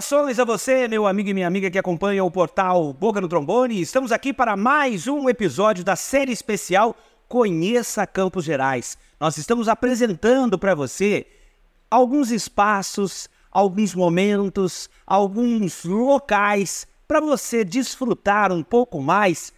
Saudações a você, meu amigo e minha amiga que acompanha o portal Boca no Trombone. Estamos aqui para mais um episódio da série especial Conheça Campos Gerais. Nós estamos apresentando para você alguns espaços, alguns momentos, alguns locais para você desfrutar um pouco mais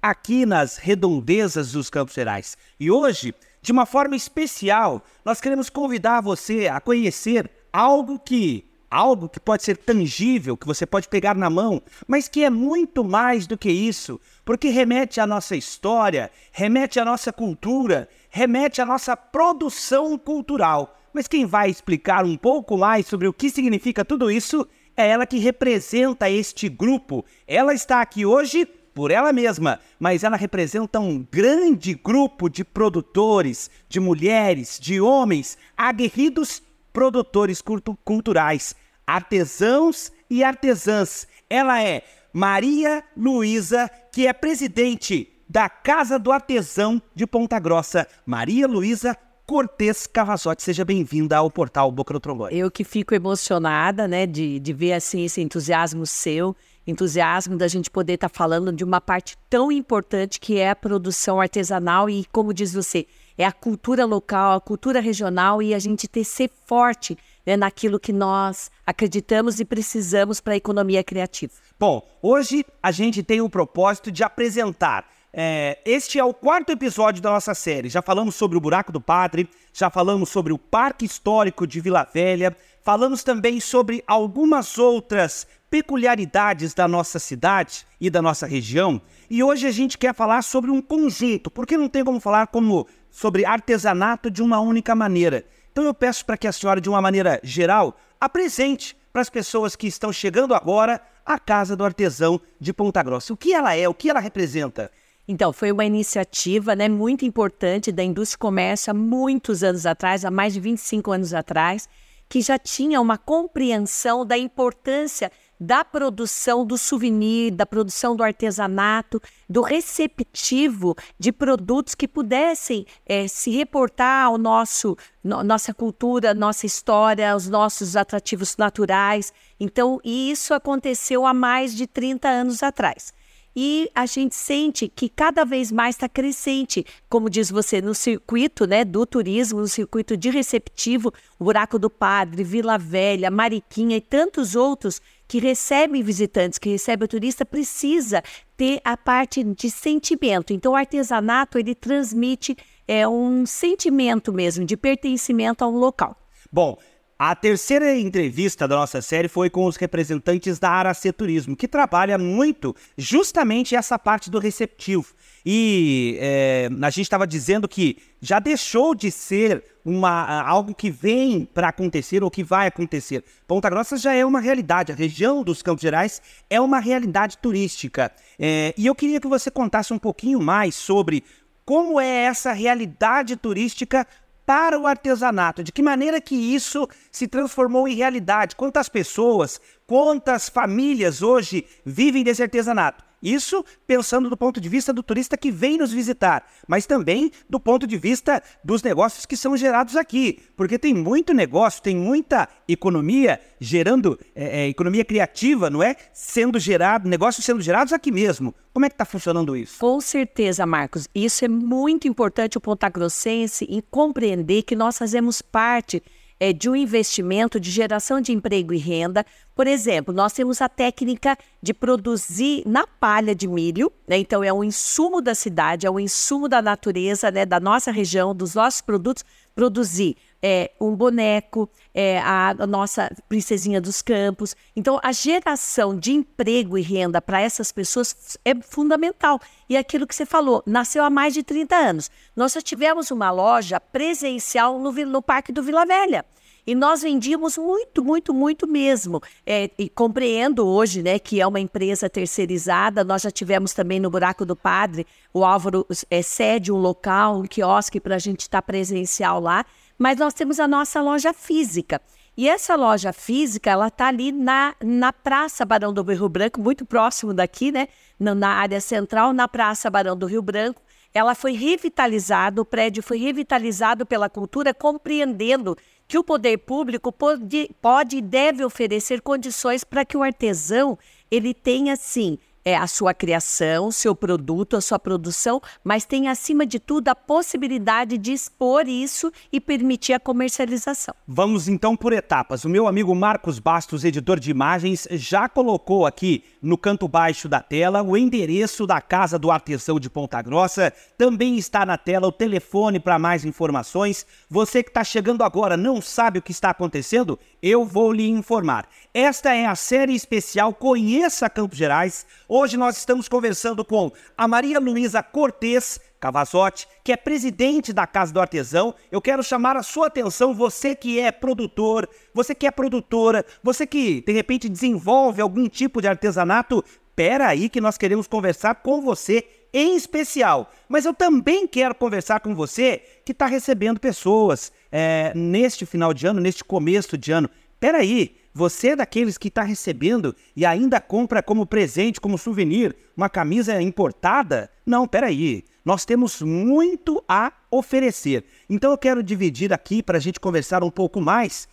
aqui nas redondezas dos Campos Gerais. E hoje, de uma forma especial, nós queremos convidar você a conhecer algo que algo que pode ser tangível, que você pode pegar na mão, mas que é muito mais do que isso, porque remete à nossa história, remete à nossa cultura, remete à nossa produção cultural. Mas quem vai explicar um pouco mais sobre o que significa tudo isso é ela que representa este grupo. Ela está aqui hoje por ela mesma, mas ela representa um grande grupo de produtores, de mulheres, de homens, aguerridos produtores culturais, artesãos e artesãs. Ela é Maria Luísa, que é presidente da Casa do Artesão de Ponta Grossa. Maria Luísa Cortez Cavazotti, seja bem-vinda ao portal Boca do Trombone. Eu que fico emocionada, né, de, de ver assim esse entusiasmo seu, entusiasmo da gente poder estar tá falando de uma parte tão importante que é a produção artesanal e, como diz você, é a cultura local, a cultura regional e a gente ter ser forte né, naquilo que nós acreditamos e precisamos para a economia criativa. Bom, hoje a gente tem o propósito de apresentar. É, este é o quarto episódio da nossa série. Já falamos sobre o Buraco do Padre, já falamos sobre o Parque Histórico de Vila Velha, falamos também sobre algumas outras peculiaridades da nossa cidade e da nossa região. E hoje a gente quer falar sobre um conjunto, porque não tem como falar como sobre artesanato de uma única maneira. Então eu peço para que a senhora, de uma maneira geral, apresente para as pessoas que estão chegando agora a Casa do Artesão de Ponta Grossa. O que ela é, o que ela representa? Então, foi uma iniciativa né, muito importante da indústria e comércio há muitos anos atrás, há mais de 25 anos atrás, que já tinha uma compreensão da importância da produção do souvenir, da produção do artesanato, do receptivo de produtos que pudessem é, se reportar ao nosso no, nossa cultura, nossa história, os nossos atrativos naturais. Então, e isso aconteceu há mais de 30 anos atrás e a gente sente que cada vez mais está crescente, como diz você, no circuito né, do turismo, no circuito de receptivo, Buraco do Padre, Vila Velha, Mariquinha e tantos outros que recebem visitantes, que recebem o turista, precisa ter a parte de sentimento. Então, o artesanato, ele transmite é, um sentimento mesmo, de pertencimento a um local. Bom, a terceira entrevista da nossa série foi com os representantes da Aracê Turismo, que trabalha muito justamente essa parte do receptivo. E é, a gente estava dizendo que já deixou de ser uma, algo que vem para acontecer ou que vai acontecer. Ponta Grossa já é uma realidade, a região dos Campos Gerais é uma realidade turística. É, e eu queria que você contasse um pouquinho mais sobre como é essa realidade turística para o artesanato, de que maneira que isso se transformou em realidade, quantas pessoas, quantas famílias hoje vivem desse artesanato. Isso pensando do ponto de vista do turista que vem nos visitar, mas também do ponto de vista dos negócios que são gerados aqui, porque tem muito negócio, tem muita economia gerando, é, é, economia criativa, não é? Sendo gerado, negócios sendo gerados aqui mesmo. Como é que está funcionando isso? Com certeza, Marcos. Isso é muito importante o pontagrossense em compreender que nós fazemos parte é, de um investimento de geração de emprego e renda. Por exemplo, nós temos a técnica de produzir na palha de milho, né? então é um insumo da cidade, é um insumo da natureza, né? da nossa região, dos nossos produtos, produzir é, um boneco, é, a, a, nossa princesinha dos campos. Então, a geração de emprego e renda para essas pessoas é fundamental. E aquilo que você falou, nasceu há mais de 30 anos. Nós já tivemos uma loja presencial no, no Parque do Vila Velha. E nós vendíamos muito, muito, muito mesmo. É, e compreendo hoje né, que é uma empresa terceirizada. Nós já tivemos também no Buraco do Padre, o Álvaro é, cede um local, um quiosque para a gente estar tá presencial lá mas nós temos a nossa loja física. E essa loja física, ela está ali na, na Praça Barão do Rio Branco, muito próximo daqui, né? Na, na área central, na Praça Barão do Rio Branco. Ela foi revitalizada, o prédio foi revitalizado pela cultura, compreendendo que o poder público pode, pode e deve oferecer condições para que o artesão ele tenha, sim, é a sua criação, seu produto, a sua produção, mas tem acima de tudo a possibilidade de expor isso e permitir a comercialização. Vamos então por etapas. O meu amigo Marcos Bastos, editor de imagens, já colocou aqui no canto baixo da tela o endereço da Casa do Artesão de Ponta Grossa. Também está na tela o telefone para mais informações. Você que está chegando agora não sabe o que está acontecendo? Eu vou lhe informar. Esta é a série especial Conheça Campos Gerais Hoje nós estamos conversando com a Maria Luísa Cortez Cavazotti, que é presidente da Casa do Artesão. Eu quero chamar a sua atenção, você que é produtor, você que é produtora, você que de repente desenvolve algum tipo de artesanato, pera aí que nós queremos conversar com você em especial. Mas eu também quero conversar com você que está recebendo pessoas é, neste final de ano, neste começo de ano. Pera aí, você é daqueles que está recebendo e ainda compra como presente, como souvenir, uma camisa importada? Não, peraí. Nós temos muito a oferecer. Então eu quero dividir aqui para a gente conversar um pouco mais.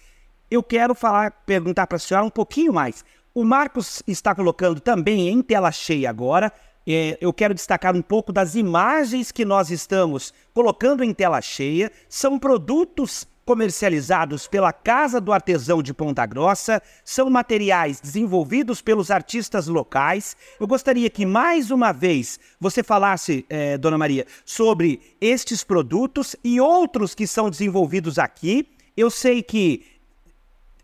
Eu quero falar, perguntar para a senhora um pouquinho mais. O Marcos está colocando também em tela cheia agora. É, eu quero destacar um pouco das imagens que nós estamos colocando em tela cheia. São produtos comercializados pela Casa do Artesão de Ponta Grossa, são materiais desenvolvidos pelos artistas locais. Eu gostaria que mais uma vez você falasse, eh, Dona Maria, sobre estes produtos e outros que são desenvolvidos aqui. Eu sei que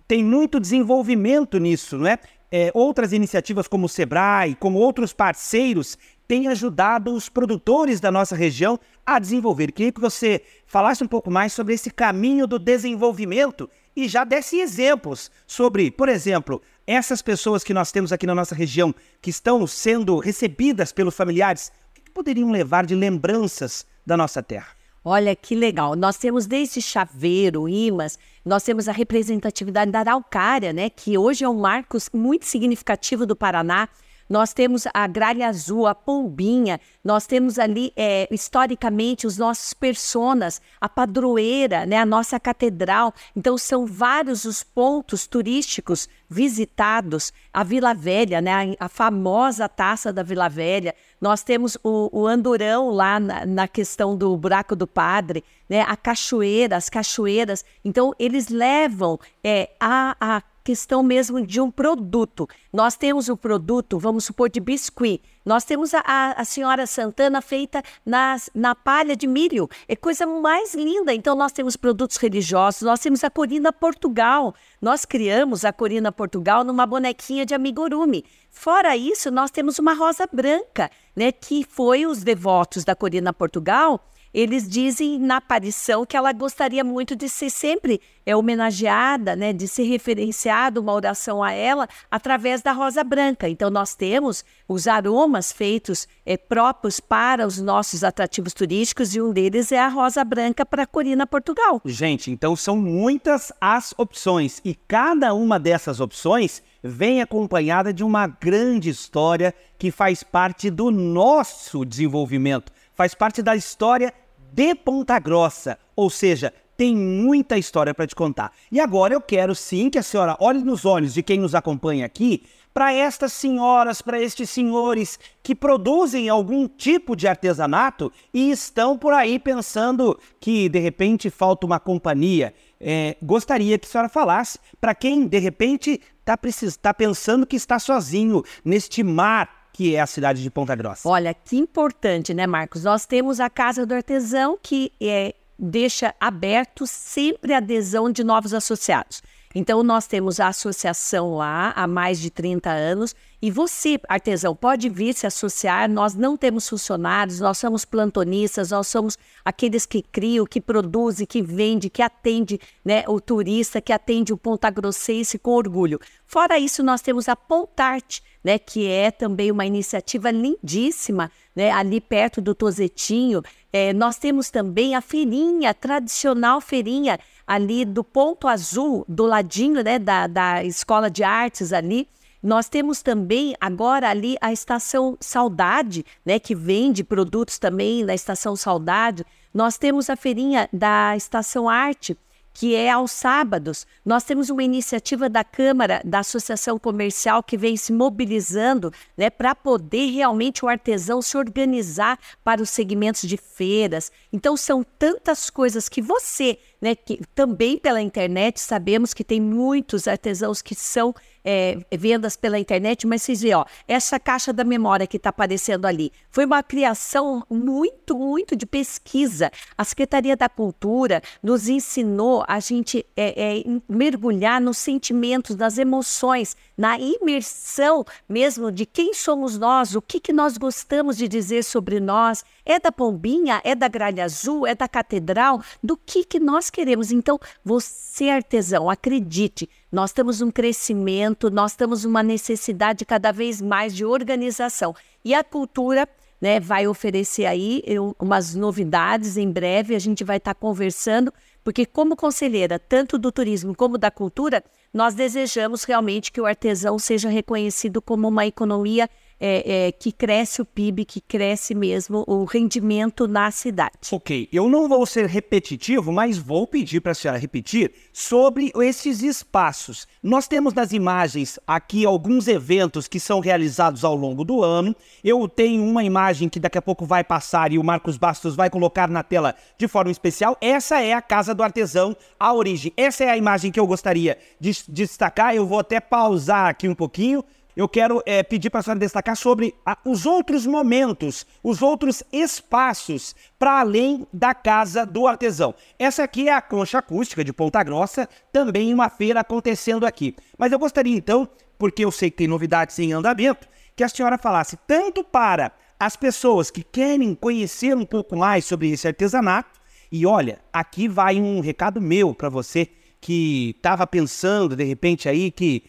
tem muito desenvolvimento nisso, não é? É outras iniciativas como o Sebrae, como outros parceiros, têm ajudado os produtores da nossa região a desenvolver. Queria que você falasse um pouco mais sobre esse caminho do desenvolvimento e já desse exemplos sobre, por exemplo, essas pessoas que nós temos aqui na nossa região que estão sendo recebidas pelos familiares, o que poderiam levar de lembranças da nossa terra? Olha que legal. Nós temos desde chaveiro, imãs, nós temos a representatividade da araucária, né, que hoje é um marco muito significativo do Paraná. Nós temos a gralha azul, a pombinha, nós temos ali, é, historicamente, os nossos personas, a padroeira, né, a nossa catedral. Então, são vários os pontos turísticos visitados. A Vila Velha, né, a, a famosa taça da Vila Velha. Nós temos o, o Andurão lá na, na, questão do Buraco do Padre, né, a cachoeira, as cachoeiras. Então, eles levam é, a, a questão mesmo de um produto. Nós temos o produto, vamos supor, de biscuit. Nós temos a, a, senhora Santana feita nas, na palha de milho. É coisa mais linda. Então, nós temos produtos religiosos, nós temos a Corina Portugal. Nós criamos a Corina Portugal numa bonequinha de amigurumi. Fora isso, nós temos uma rosa branca, né, que foi os devotos da Corina Portugal eles dizem na aparição que ela gostaria muito de ser sempre é, homenageada, né, de ser referenciada uma oração a ela através da rosa branca. Então nós temos os aromas feitos é, próprios para os nossos atrativos turísticos e um deles é a rosa branca para Corina Portugal. Gente, então são muitas as opções e cada uma dessas opções vem acompanhada de uma grande história que faz parte do nosso desenvolvimento, faz parte da história de Ponta Grossa, ou seja, tem muita história para te contar. E agora eu quero sim que a senhora olhe nos olhos de quem nos acompanha aqui para estas senhoras, para estes senhores que produzem algum tipo de artesanato e estão por aí pensando que de repente falta uma companhia. É, gostaria que a senhora falasse para quem de repente está tá pensando que está sozinho neste mar que é a cidade de Ponta Grossa. Olha, que importante, né, Marcos? Nós temos a Casa do Artesão, que é, deixa aberto sempre a adesão de novos associados. Então, nós temos a associação lá há mais de 30 anos e você, artesão, pode vir se associar. Nós não temos funcionários, nós somos plantonistas, nós somos aqueles que criam, que produzem, que vendem, que atende né, o turista, que atende o Ponta Grossense com orgulho. Fora isso, nós temos a Pontarte, né, que é também uma iniciativa lindíssima, né, ali perto do Tozetinho. É, nós temos também a feirinha, a tradicional feirinha ali do Ponto Azul, do ladinho né, da, da Escola de Artes ali. Nós temos também agora ali a Estação Saudade, né, que vende produtos também na Estação Saudade. Nós temos a feirinha da Estação Arte, que é aos sábados. Nós temos uma iniciativa da Câmara, da Associação Comercial, que vem se mobilizando né, para poder realmente o artesão se organizar para os segmentos de feiras. Então, são tantas coisas que você, né, que também pela internet, sabemos que tem muitos artesãos que são é, vendas pela internet, mas vocês veem, ó, essa caixa da memória que está aparecendo ali foi uma criação muito, muito de pesquisa. A Secretaria da Cultura nos ensinou a gente é, é, mergulhar nos sentimentos, nas emoções, na imersão mesmo de quem somos nós, o que, que nós gostamos de dizer sobre nós. É da pombinha? É da gralha azul? É da catedral? Do que, que nós queremos? Então, você, artesão, acredite, nós temos um crescimento, nós temos uma necessidade cada vez mais de organização. E a cultura né, vai oferecer aí umas novidades em breve, a gente vai estar tá conversando, porque como conselheira, tanto do turismo como da cultura, nós desejamos realmente que o artesão seja reconhecido como uma economia é, é, que cresce o PIB, que cresce mesmo o rendimento na cidade. Ok, eu não vou ser repetitivo, mas vou pedir para a senhora repetir sobre esses espaços. Nós temos nas imagens aqui alguns eventos que são realizados ao longo do ano. Eu tenho uma imagem que daqui a pouco vai passar e o Marcos Bastos vai colocar na tela de forma especial. Essa é a Casa do Artesão, a origem. Essa é a imagem que eu gostaria de destacar. Eu vou até pausar aqui um pouquinho eu quero é, pedir para a senhora destacar sobre a, os outros momentos, os outros espaços para além da casa do artesão. Essa aqui é a concha acústica de Ponta Grossa, também uma feira acontecendo aqui. Mas eu gostaria então, porque eu sei que tem novidades em andamento, que a senhora falasse tanto para as pessoas que querem conhecer um pouco mais sobre esse artesanato, e olha, aqui vai um recado meu para você que estava pensando de repente aí que,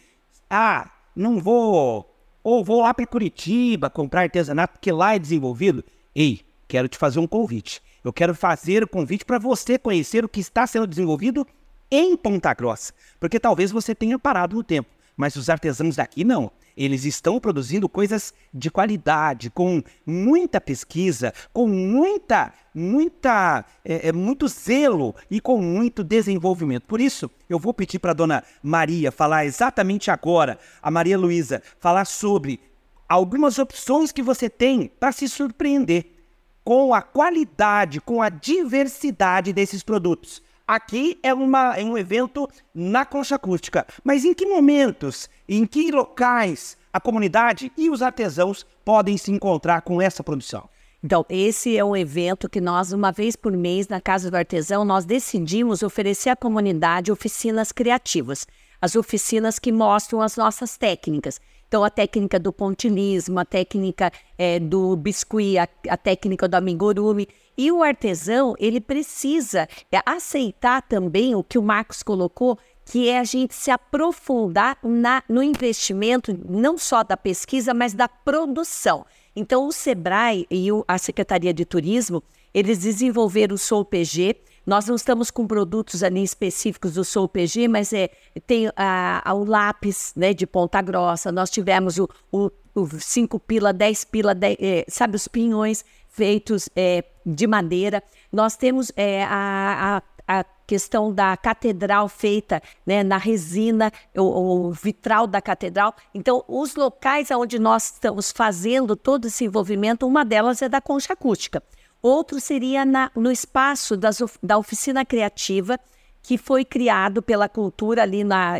ah, não vou. Ou vou lá para Curitiba comprar artesanato, porque lá é desenvolvido. Ei, quero te fazer um convite. Eu quero fazer o convite para você conhecer o que está sendo desenvolvido em Ponta Grossa. Porque talvez você tenha parado no tempo, mas os artesãos daqui não. Eles estão produzindo coisas de qualidade, com muita pesquisa, com muita, muita, é, é, muito zelo e com muito desenvolvimento. Por isso, eu vou pedir para a dona Maria falar exatamente agora, a Maria Luísa, falar sobre algumas opções que você tem para se surpreender com a qualidade, com a diversidade desses produtos. Aqui é, uma, é um evento na concha acústica, mas em que momentos, em que locais a comunidade e os artesãos podem se encontrar com essa produção? Então, esse é um evento que nós, uma vez por mês, na Casa do Artesão, nós decidimos oferecer à comunidade oficinas criativas. As oficinas que mostram as nossas técnicas. Então, a técnica do pontilismo, a técnica é, do biscuit, a, a, técnica do amigurumi. E o artesão, ele precisa aceitar também o que o Marcos colocou, que é a gente se aprofundar na, no investimento, não só da pesquisa, mas da produção. Então, o SEBRAE e o, a Secretaria de Turismo, eles desenvolveram o SOUPG, nós não estamos com produtos ali específicos do Sou PG, mas é, tem a, a, o lápis né, de ponta grossa, nós tivemos o, o, o 5 pila, 10 pila, 10, é, sabe, os pinhões feitos é, de madeira. Nós temos é, a, a, a questão da catedral feita né, na resina, o, o, vitral da catedral. Então, os locais onde nós estamos fazendo todo esse envolvimento, uma delas é da concha acústica. Outro seria na, no espaço das, da oficina criativa, que foi criado pela cultura ali na,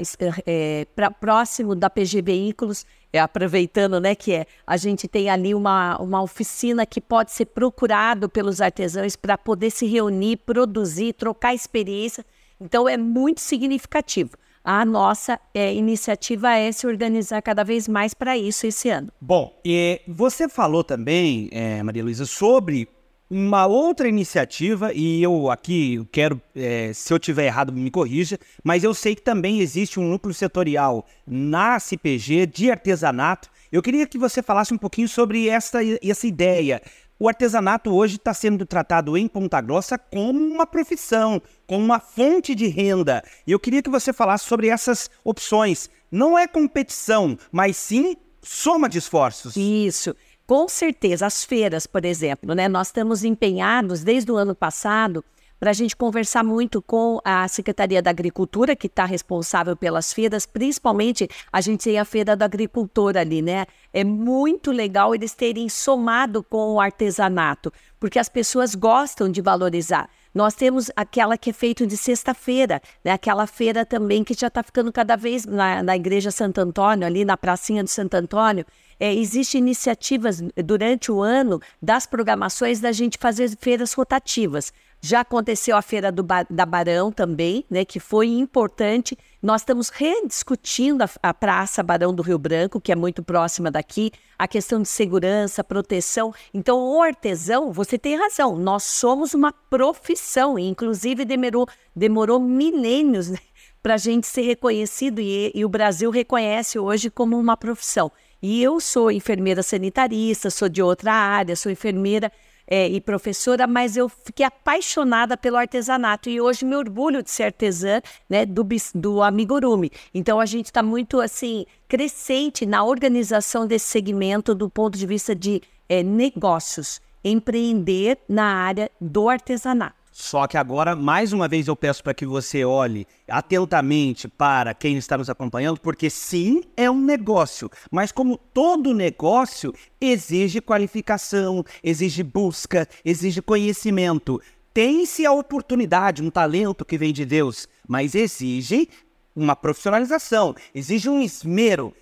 é, pra, próximo da PG Veículos, é, aproveitando né, que é, a gente tem ali uma, uma oficina que pode ser procurado pelos artesãos para poder se reunir, produzir, trocar experiência. Então é muito significativo. A nossa é, iniciativa é se organizar cada vez mais para isso esse ano. Bom, você falou também, é, Maria Luísa, sobre uma outra iniciativa, e eu aqui quero, é, se eu tiver errado, me corrija, mas eu sei que também existe um núcleo setorial na CPG de artesanato. Eu queria que você falasse um pouquinho sobre essa, essa ideia. O artesanato hoje está sendo tratado em Ponta Grossa como uma profissão, como uma fonte de renda. E eu queria que você falasse sobre essas opções. Não é competição, mas sim soma de esforços. Isso. Com certeza, as feiras, por exemplo, né? Nós estamos empenhados desde o ano passado para a gente conversar muito com a Secretaria da Agricultura, que está responsável pelas feiras, principalmente a gente tem a Feira do Agricultor ali, né? É muito legal eles terem somado com o artesanato, porque as pessoas gostam de valorizar. Nós temos aquela que é feita de sexta-feira, né? aquela feira também que já está ficando cada vez na, na Igreja Santo Antônio, ali na pracinha de Santo Antônio. É, Existem iniciativas durante o ano das programações da gente fazer feiras rotativas. Já aconteceu a feira ba da Barão também, né, que foi importante. Nós estamos rediscutindo a, a, Praça Barão do Rio Branco, que é muito próxima daqui, a questão de segurança, proteção. Então, o artesão, você tem razão, nós somos uma profissão, inclusive demorou, demorou milênios né, para a gente ser reconhecido, e, e o Brasil reconhece hoje como uma profissão. E eu sou enfermeira sanitarista, sou de outra área, sou enfermeira é, e professora, mas eu fiquei apaixonada pelo artesanato e hoje me orgulho de ser artesã né, do, do amigurumi. Então a gente está muito assim crescente na organização desse segmento do ponto de vista de é, negócios, empreender na área do artesanato. Só que agora, mais uma vez, eu peço para que você olhe atentamente para quem está nos acompanhando, porque sim, é um negócio, mas como todo negócio, exige qualificação, exige busca, exige conhecimento. Tem-se a oportunidade, um talento que vem de Deus, mas exige uma profissionalização, exige um esmero.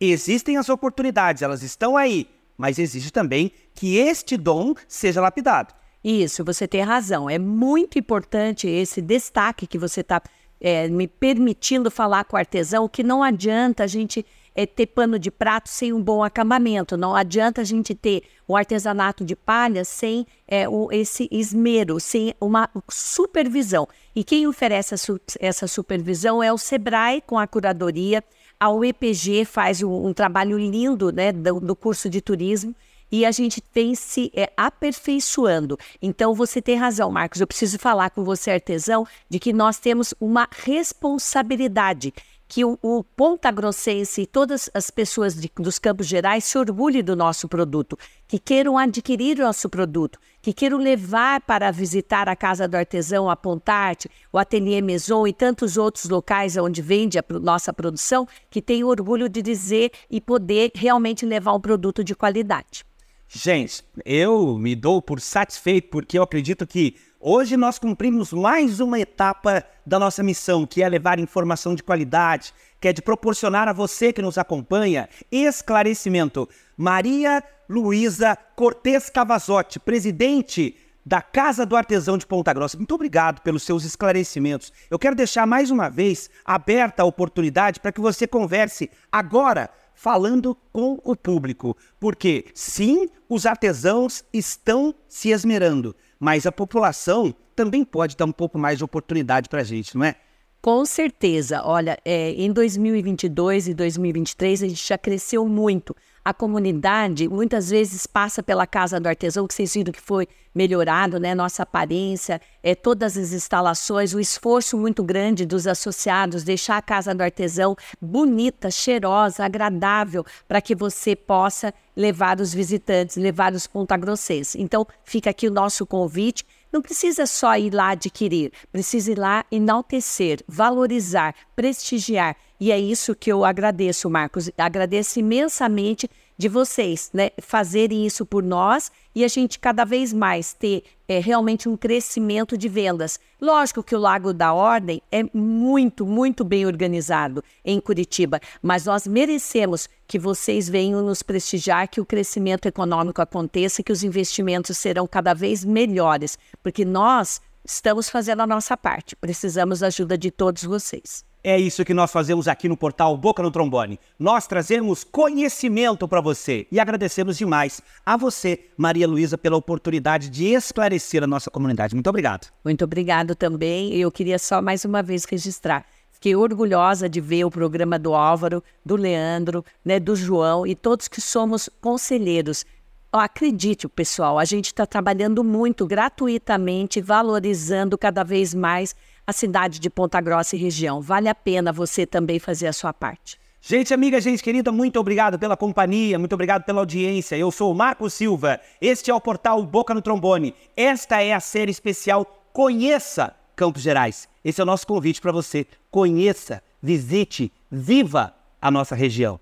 Existem as oportunidades, elas estão aí, mas exige também que este dom seja lapidado. Isso, você tem razão. É muito importante esse destaque que você está é, me permitindo falar com o artesão, que não adianta a gente é, ter pano de prato sem um bom acabamento, não adianta a gente ter o artesanato de palha sem é, o, esse esmero, sem uma supervisão. E quem oferece essa supervisão é o SEBRAE com a curadoria, a UEPG faz um, um trabalho lindo né, do, do curso de turismo e a gente vem se é, aperfeiçoando. Então você tem razão, Marcos. Eu preciso falar com você, artesão, de que nós temos uma responsabilidade que o, o Ponta Grossense e todas as pessoas de, dos Campos Gerais se orgulhem do nosso produto, que queiram adquirir o nosso produto, que queiram levar para visitar a Casa do Artesão, a Pontarte, o Ateliê Maison e tantos outros locais onde vende a nossa produção, que tenham orgulho de dizer e poder realmente levar um produto de qualidade. Gente, eu me dou por satisfeito porque eu acredito que hoje nós cumprimos mais uma etapa da nossa missão, que é levar informação de qualidade, que é de proporcionar a você que nos acompanha esclarecimento. Maria Luísa Cortes Cavazotti, presidente da Casa do Artesão de Ponta Grossa. Muito obrigado pelos seus esclarecimentos. Eu quero deixar mais uma vez aberta a oportunidade para que você converse agora falando com o público, porque sim, os artesãos estão se esmerando, mas a população também pode dar um pouco mais de oportunidade para a gente, não é? Com certeza. Olha, é, em 2022 e 2023 a gente já cresceu muito a comunidade muitas vezes passa pela casa do artesão, que vocês viram que foi melhorado, né? Nossa aparência, é, todas as instalações, o esforço muito grande dos associados, deixar a casa do artesão bonita, cheirosa, agradável, para que você possa levar os visitantes, levar os pontagrossenses. Então, fica aqui o nosso convite. Não precisa só ir lá adquirir, precisa ir lá enaltecer, valorizar, prestigiar. E é isso que eu agradeço, Marcos. Agradeço imensamente de vocês, né, fazerem isso por nós e a gente cada vez mais ter é, realmente um crescimento de vendas. Lógico que o Lago da Ordem é muito, muito bem organizado em Curitiba, mas nós merecemos que vocês venham nos prestigiar, que o crescimento econômico aconteça, que os investimentos serão cada vez melhores, porque nós estamos fazendo a nossa parte. Precisamos da ajuda de todos vocês. É isso que nós fazemos aqui no portal Boca no Trombone. Nós trazemos conhecimento para você e agradecemos demais a você, Maria Luísa, pela oportunidade de esclarecer a nossa comunidade. Muito obrigado. Muito obrigado também. Eu queria só mais uma vez registrar. Fiquei orgulhosa de ver o programa do Álvaro, do Leandro, né, do João e todos que somos conselheiros. Acredite, pessoal, a gente está trabalhando muito gratuitamente, valorizando cada vez mais a cidade de Ponta Grossa e região. Vale a pena você também fazer a sua parte. Gente amiga, gente querida, muito obrigado pela companhia, muito obrigado pela audiência. Eu sou o Marco Silva, este é o portal Boca no Trombone. Esta é a série especial conheça Campos Gerais. Esse é o nosso convite para você. Conheça, visite, viva a nossa região.